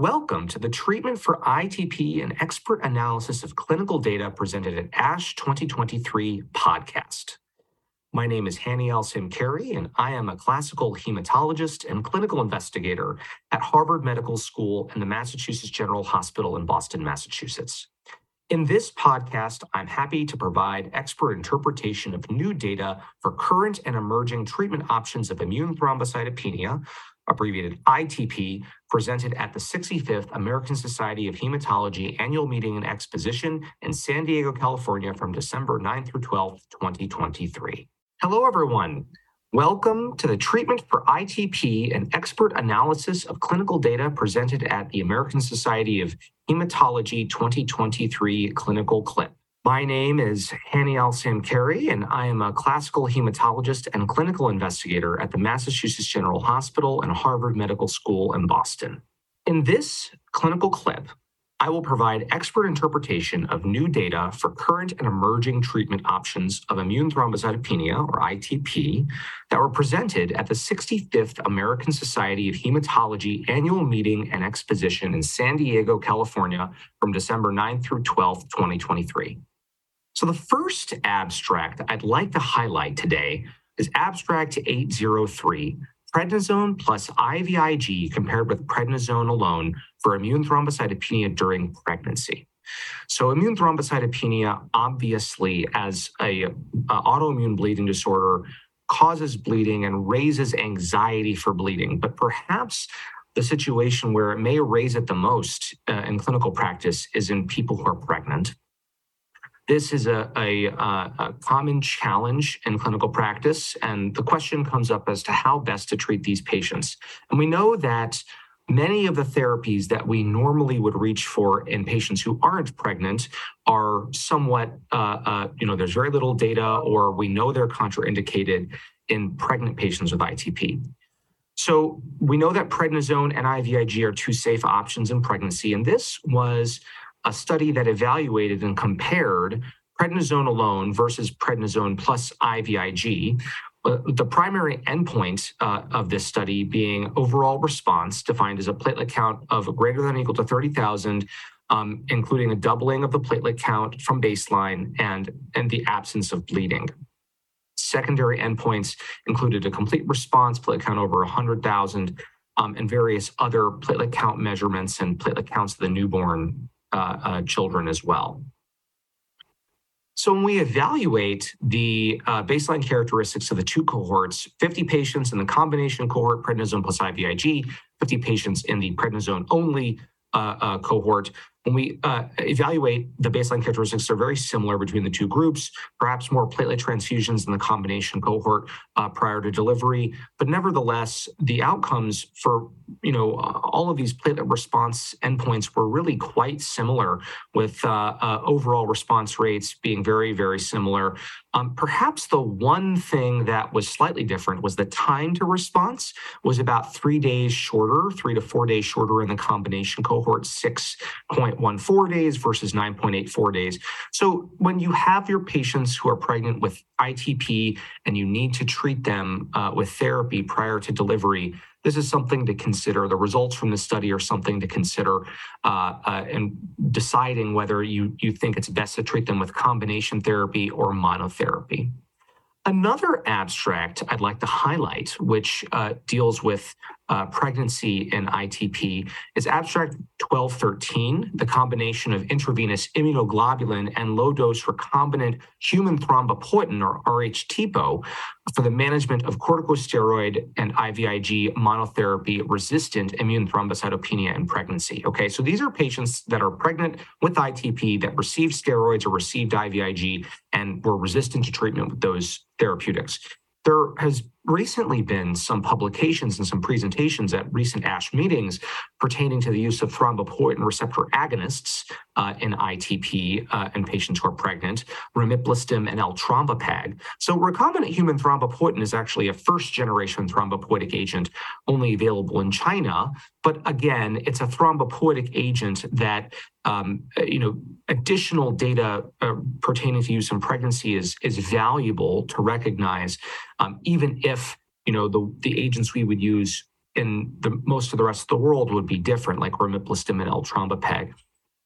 Welcome to the Treatment for ITP and Expert Analysis of Clinical Data presented at ASH 2023 podcast. My name is Hanny Al-Samkari, and I am a classical hematologist and clinical investigator at Harvard Medical School and the Massachusetts General Hospital in Boston, Massachusetts. In this podcast, I'm happy to provide expert interpretation of new data for current and emerging treatment options of immune thrombocytopenia, abbreviated ITP, presented at the 65th American Society of Hematology annual meeting and exposition in San Diego, California from December 9 through 12, 2023. Hello, everyone. Welcome to the Treatment for ITP and Expert Analysis of Clinical Data presented at the American Society of Hematology 2023 Clinical Clip. My name is Hanny Al-Samkari, and I am a classical hematologist and clinical investigator at the Massachusetts General Hospital and Harvard Medical School in Boston. In this clinical clip, I will provide expert interpretation of new data for current and emerging treatment options of immune thrombocytopenia, or ITP, that were presented at the 65th American Society of Hematology annual meeting and exposition in San Diego, California from December 9 through 12, 2023. So the first abstract I'd like to highlight today is abstract 803, prednisone plus IVIG compared with prednisone alone for immune thrombocytopenia during pregnancy. So immune thrombocytopenia, obviously, as a, a autoimmune bleeding disorder, causes bleeding and raises anxiety for bleeding. But perhaps the situation where it may raise it the most uh, in clinical practice is in people who are pregnant. This is a, a, a, common challenge in clinical practice, and the question comes up as to how best to treat these patients. And we know that many of the therapies that we normally would reach for in patients who aren't pregnant are somewhat, uh, uh, you know, there's very little data, or we know they're contraindicated in pregnant patients with ITP. So we know that prednisone and IVIG are two safe options in pregnancy, and this was a study that evaluated and compared prednisone alone versus prednisone plus IVIG. Uh, the primary endpoint uh, of this study being overall response, defined as a platelet count of greater than or equal to 30,000, um, including a doubling of the platelet count from baseline and, and the absence of bleeding. Secondary endpoints included a complete response, platelet count over 100,000, um, and various other platelet count measurements and platelet counts of the newborn uh, uh, children as well. So when we evaluate the uh, baseline characteristics of the two cohorts, 50 patients in the combination cohort, prednisone plus IVIG, 50 patients in the prednisone only uh, uh, cohort, when we uh, evaluate the baseline characteristics they're very similar between the two groups, perhaps more platelet transfusions in the combination cohort uh, prior to delivery. But nevertheless, the outcomes for you know all of these platelet response endpoints were really quite similar, with uh, uh overall response rates being very very similar. Um, perhaps the one thing that was slightly different was the time to response was about three days shorter, three to four days shorter in the combination cohort, six point 9.14 days versus 9.84 days. So when you have your patients who are pregnant with ITP and you need to treat them uh, with therapy prior to delivery, this is something to consider. The results from the study are something to consider uh, uh, and deciding whether you, you think it's best to treat them with combination therapy or monotherapy. Another abstract I'd like to highlight, which uh, deals with uh, pregnancy in ITP, is abstract 1213, the combination of intravenous immunoglobulin and low dose recombinant human thrombopoietin, or RHTPO, for the management of corticosteroid and IVIG monotherapy resistant immune thrombocytopenia in pregnancy. Okay, so these are patients that are pregnant with ITP that received steroids or received IVIG and were resistant to treatment with those therapeutics. There has recently been some publications and some presentations at recent ASH meetings pertaining to the use of thrombopoietin receptor agonists uh, in ITP uh, in patients who are pregnant, romiplostim and eltrombopag. So recombinant human thrombopoietin is actually a first generation thrombopoietic agent only available in China. But again, it's a thrombopoietic agent that um, you know, additional data uh, pertaining to use in pregnancy is is valuable to recognize, um, even if you know the the agents we would use in the most of the rest of the world would be different, like romiplostim and eltrombopag.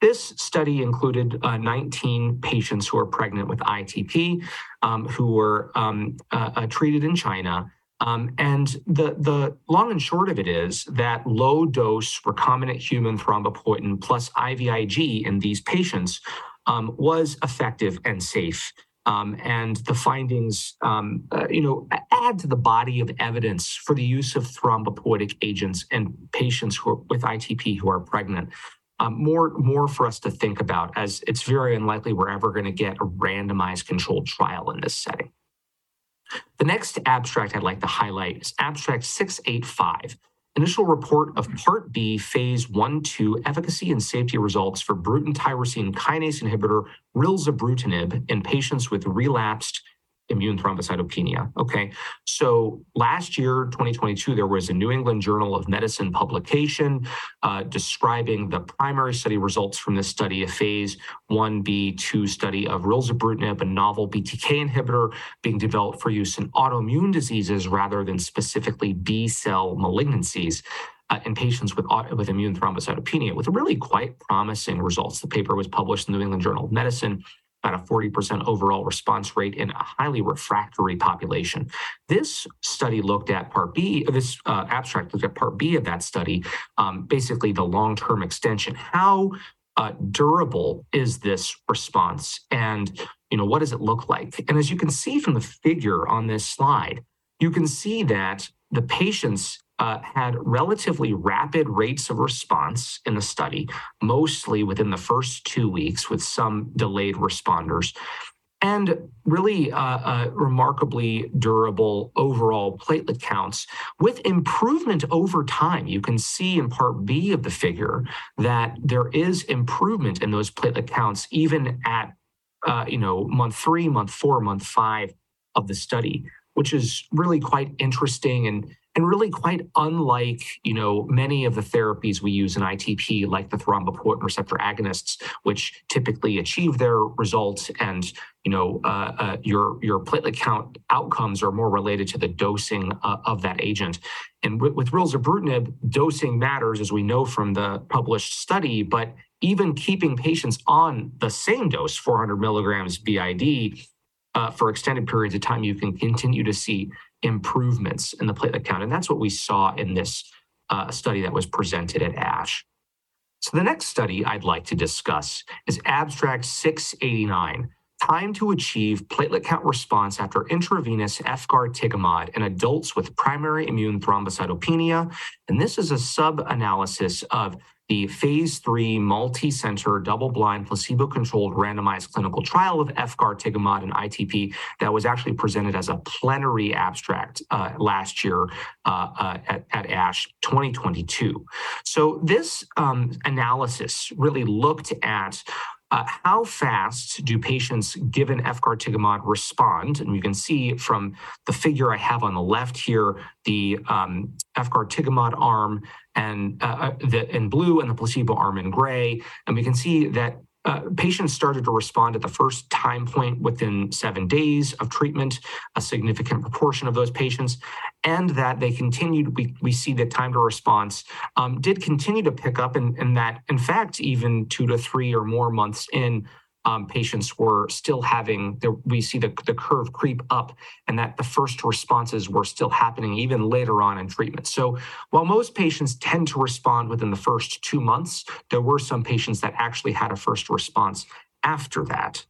This study included uh, 19 patients who are pregnant with ITP um, who were um, uh, uh, treated in China. Um, and the, the long and short of it is that low dose recombinant human thrombopoietin plus IVIG in these patients um, was effective and safe. Um, and the findings, um, uh, you know, add to the body of evidence for the use of thrombopoietic agents in patients who are, with ITP who are pregnant. Um, more, more for us to think about, as it's very unlikely we're ever going to get a randomized controlled trial in this setting. The next abstract I'd like to highlight is abstract 685, initial report of Part B, Phase 1-2 efficacy and safety results for Bruton tyrosine kinase inhibitor rilzabrutinib in patients with relapsed immune thrombocytopenia. Okay, so last year, 2022, there was a New England Journal of Medicine publication uh, describing the primary study results from this study, a phase 1b2 study of rilzabrutinib, a novel BTK inhibitor being developed for use in autoimmune diseases rather than specifically B cell malignancies. Uh, in patients with, with immune thrombocytopenia, with really quite promising results. The paper was published in the New England Journal of Medicine about a 40% overall response rate in a highly refractory population. This study looked at Part B, this uh, abstract looked at Part B of that study, um, basically the long term extension. How uh, durable is this response? And you know, what does it look like? And as you can see from the figure on this slide, you can see that the patients uh, had relatively rapid rates of response in the study, mostly within the first two weeks, with some delayed responders, and really uh, uh, remarkably durable overall platelet counts with improvement over time. You can see in part B of the figure that there is improvement in those platelet counts, even at uh, you know month three, month four, month five of the study, which is really quite interesting and and really quite unlike you know many of the therapies we use in ITP, like the thrombopoietin receptor agonists, which typically achieve their results, and you know uh, uh, your your platelet count outcomes are more related to the dosing uh, of that agent. And with, with rilzabrutinib, dosing matters, as we know from the published study, but even keeping patients on the same dose, 400 milligrams BID, uh, for extended periods of time, you can continue to see improvements in the platelet count. And that's what we saw in this uh, study that was presented at ASH. So the next study I'd like to discuss is Abstract 689, Time to Achieve Platelet Count Response After Intravenous efgartigimod in Adults with Primary Immune Thrombocytopenia. And this is a sub-analysis of the phase three multi-center double-blind placebo-controlled randomized clinical trial of efgartigimod and ITP that was actually presented as a plenary abstract uh, last year uh, uh, at, at, ASH 2022. So this um, analysis really looked at uh, how fast do patients given efgartigimod respond? And you can see from the figure I have on the left here, the um, efgartigimod arm and uh, uh, the, in blue and the placebo arm in gray. And we can see that uh, patients started to respond at the first time point within seven days of treatment, a significant proportion of those patients, and that they continued. We, we see that time to response um, did continue to pick up, and, and that, in fact, even two to three or more months in, um, patients were still having, the, we see the, the curve creep up and that the first responses were still happening even later on in treatment. So while most patients tend to respond within the first two months, there were some patients that actually had a first response after that.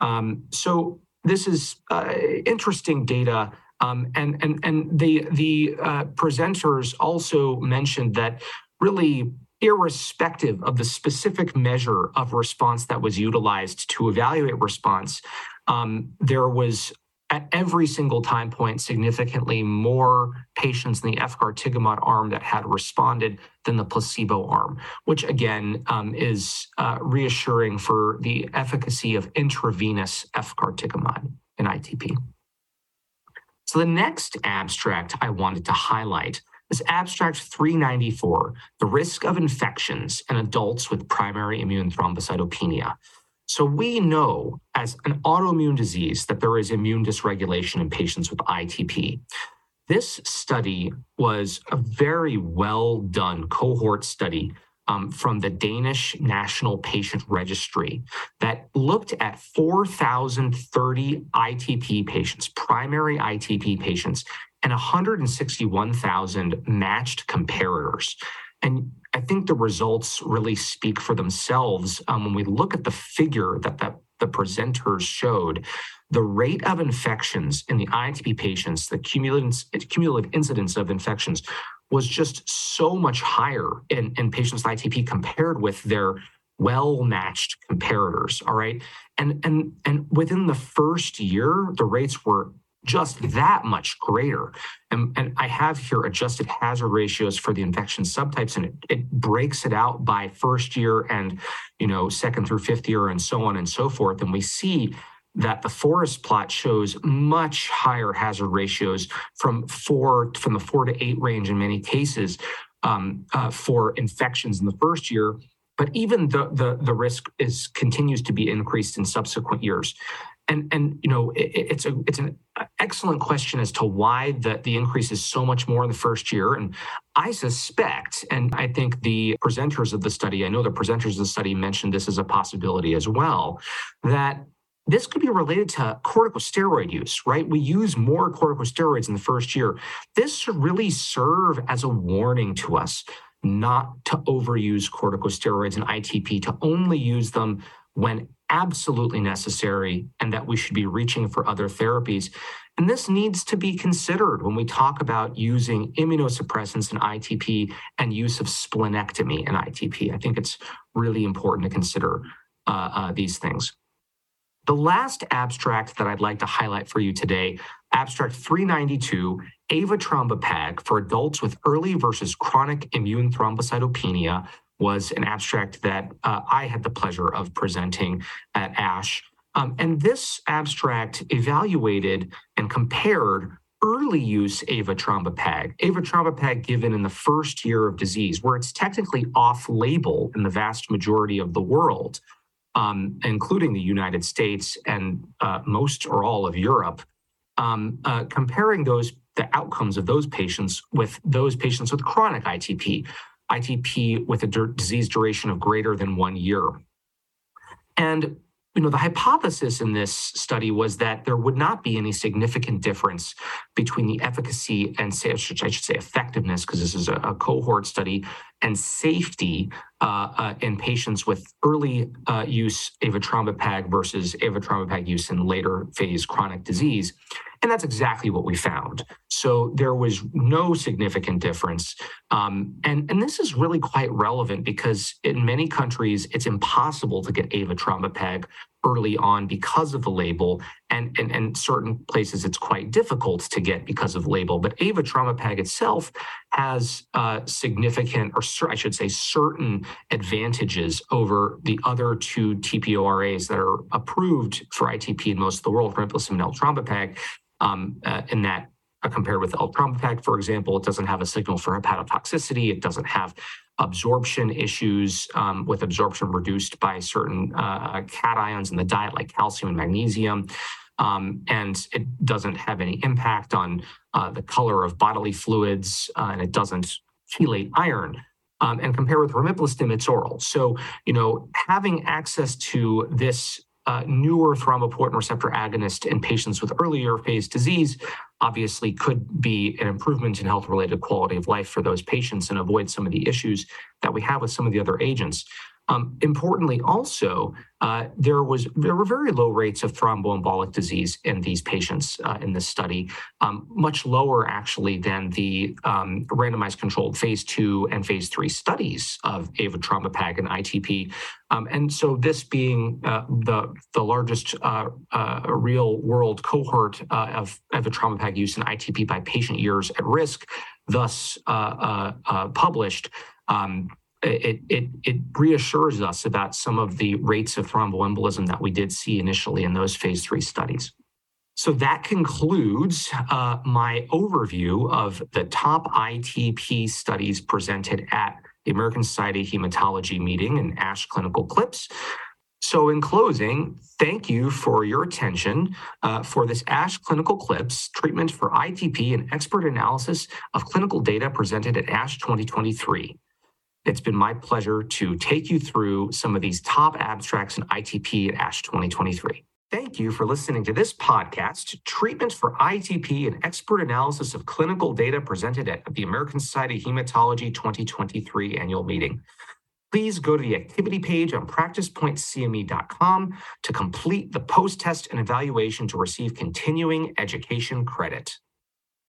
Um, so this is uh, interesting data um, and and and the the uh, presenters also mentioned that really irrespective of the specific measure of response that was utilized to evaluate response, um, there was at every single time point significantly more patients in the efgartigimod arm that had responded than the placebo arm, which again um, is uh, reassuring for the efficacy of intravenous efgartigimod in ITP. So the next abstract I wanted to highlight is abstract 394, the risk of infections in adults with primary immune thrombocytopenia. So we know as an autoimmune disease that there is immune dysregulation in patients with ITP. this study was a very well done cohort study um, from the Danish National Patient Registry that looked at 4,030 ITP patients, primary ITP patients, and 161,000 matched comparators. And I think the results really speak for themselves um, when we look at the figure that the, the presenters showed. The rate of infections in the ITP patients, the cumulative, cumulative incidence of infections, was just so much higher in, in patients with ITP compared with their well-matched comparators. All right. And and and within the first year, the rates were just that much greater. And, and I have here adjusted hazard ratios for the infection subtypes, and it, it breaks it out by first year and you know second through fifth year and so on and so forth. And we see that the forest plot shows much higher hazard ratios from four from the four to eight range in many cases um, uh, for infections in the first year. But even the, the, the risk is continues to be increased in subsequent years. And, and you know it, it's a it's an excellent question as to why the, the increase is so much more in the first year. And I suspect, and I think the presenters of the study, I know the presenters of the study mentioned this as a possibility as well, that this could be related to corticosteroid use, right? We use more corticosteroids in the first year. This should really serve as a warning to us not to overuse corticosteroids and ITP, to only use them when absolutely necessary, and that we should be reaching for other therapies. And this needs to be considered when we talk about using immunosuppressants in ITP and use of splenectomy in ITP. I think it's really important to consider uh, uh, these things. The last abstract that I'd like to highlight for you today, abstract 392, avatrombopag for adults with early versus chronic immune thrombocytopenia, was an abstract that uh, I had the pleasure of presenting at ASH. Um, and this abstract evaluated and compared early use avatrombopag, avatrombopag given in the first year of disease, where it's technically off label in the vast majority of the world um, including the United States and uh, most or all of Europe, um, uh, comparing those the outcomes of those patients with those patients with chronic ITP, ITP with a disease duration of greater than one year. And you know, the hypothesis in this study was that there would not be any significant difference between the efficacy and say, I should, say effectiveness, because this is a, a, cohort study, and safety uh, uh, in patients with early uh, use avatrombopag versus avatrombopag use in later phase chronic disease. And that's exactly what we found. So there was no significant difference. Um, and, and this is really quite relevant because in many countries, it's impossible to get avatrombopag early on because of the label. And, and, and certain places it's quite difficult to get because of label. But ava avatrombopag itself has uh, significant, or I should say, certain advantages over the other two TPORAs that are approved for ITP in most of the world, and eltrombopag, um, uh, in that compared with eltrombopag, for example, it doesn't have a signal for hepatotoxicity. It doesn't have absorption issues um, with absorption reduced by certain uh, cations in the diet, like calcium and magnesium. Um, and it doesn't have any impact on uh, the color of bodily fluids, uh, and it doesn't chelate iron. Um, and compare with romiplostim, it's oral. So, you know, having access to this uh, newer thrombopoietin receptor agonist in patients with earlier phase disease obviously could be an improvement in health related quality of life for those patients and avoid some of the issues that we have with some of the other agents. Um, importantly, also, uh, there was there were very low rates of thromboembolic disease in these patients uh, in this study, um, much lower actually than the um, randomized controlled phase two and phase three studies of avatrombopag and ITP. Um, and so, this being uh, the the largest uh, uh, real world cohort uh, of avatrombopag use in ITP by patient years at risk, thus published. Um, it, it, it reassures us about some of the rates of thromboembolism that we did see initially in those phase three studies. So that concludes uh, my overview of the top ITP studies presented at the American Society of Hematology meeting and ASH Clinical Clips. So, in closing, thank you for your attention uh, for this ASH Clinical Clips treatment for ITP and expert analysis of clinical data presented at ASH 2023. It's been my pleasure to take you through some of these top abstracts in ITP at ASH 2023. Thank you for listening to this podcast, Treatment for ITP and Expert Analysis of Clinical Data presented at the American Society of Hematology 2023 annual meeting please go to the activity page on practicepointcme.com to complete the post-test and evaluation to receive continuing education credit.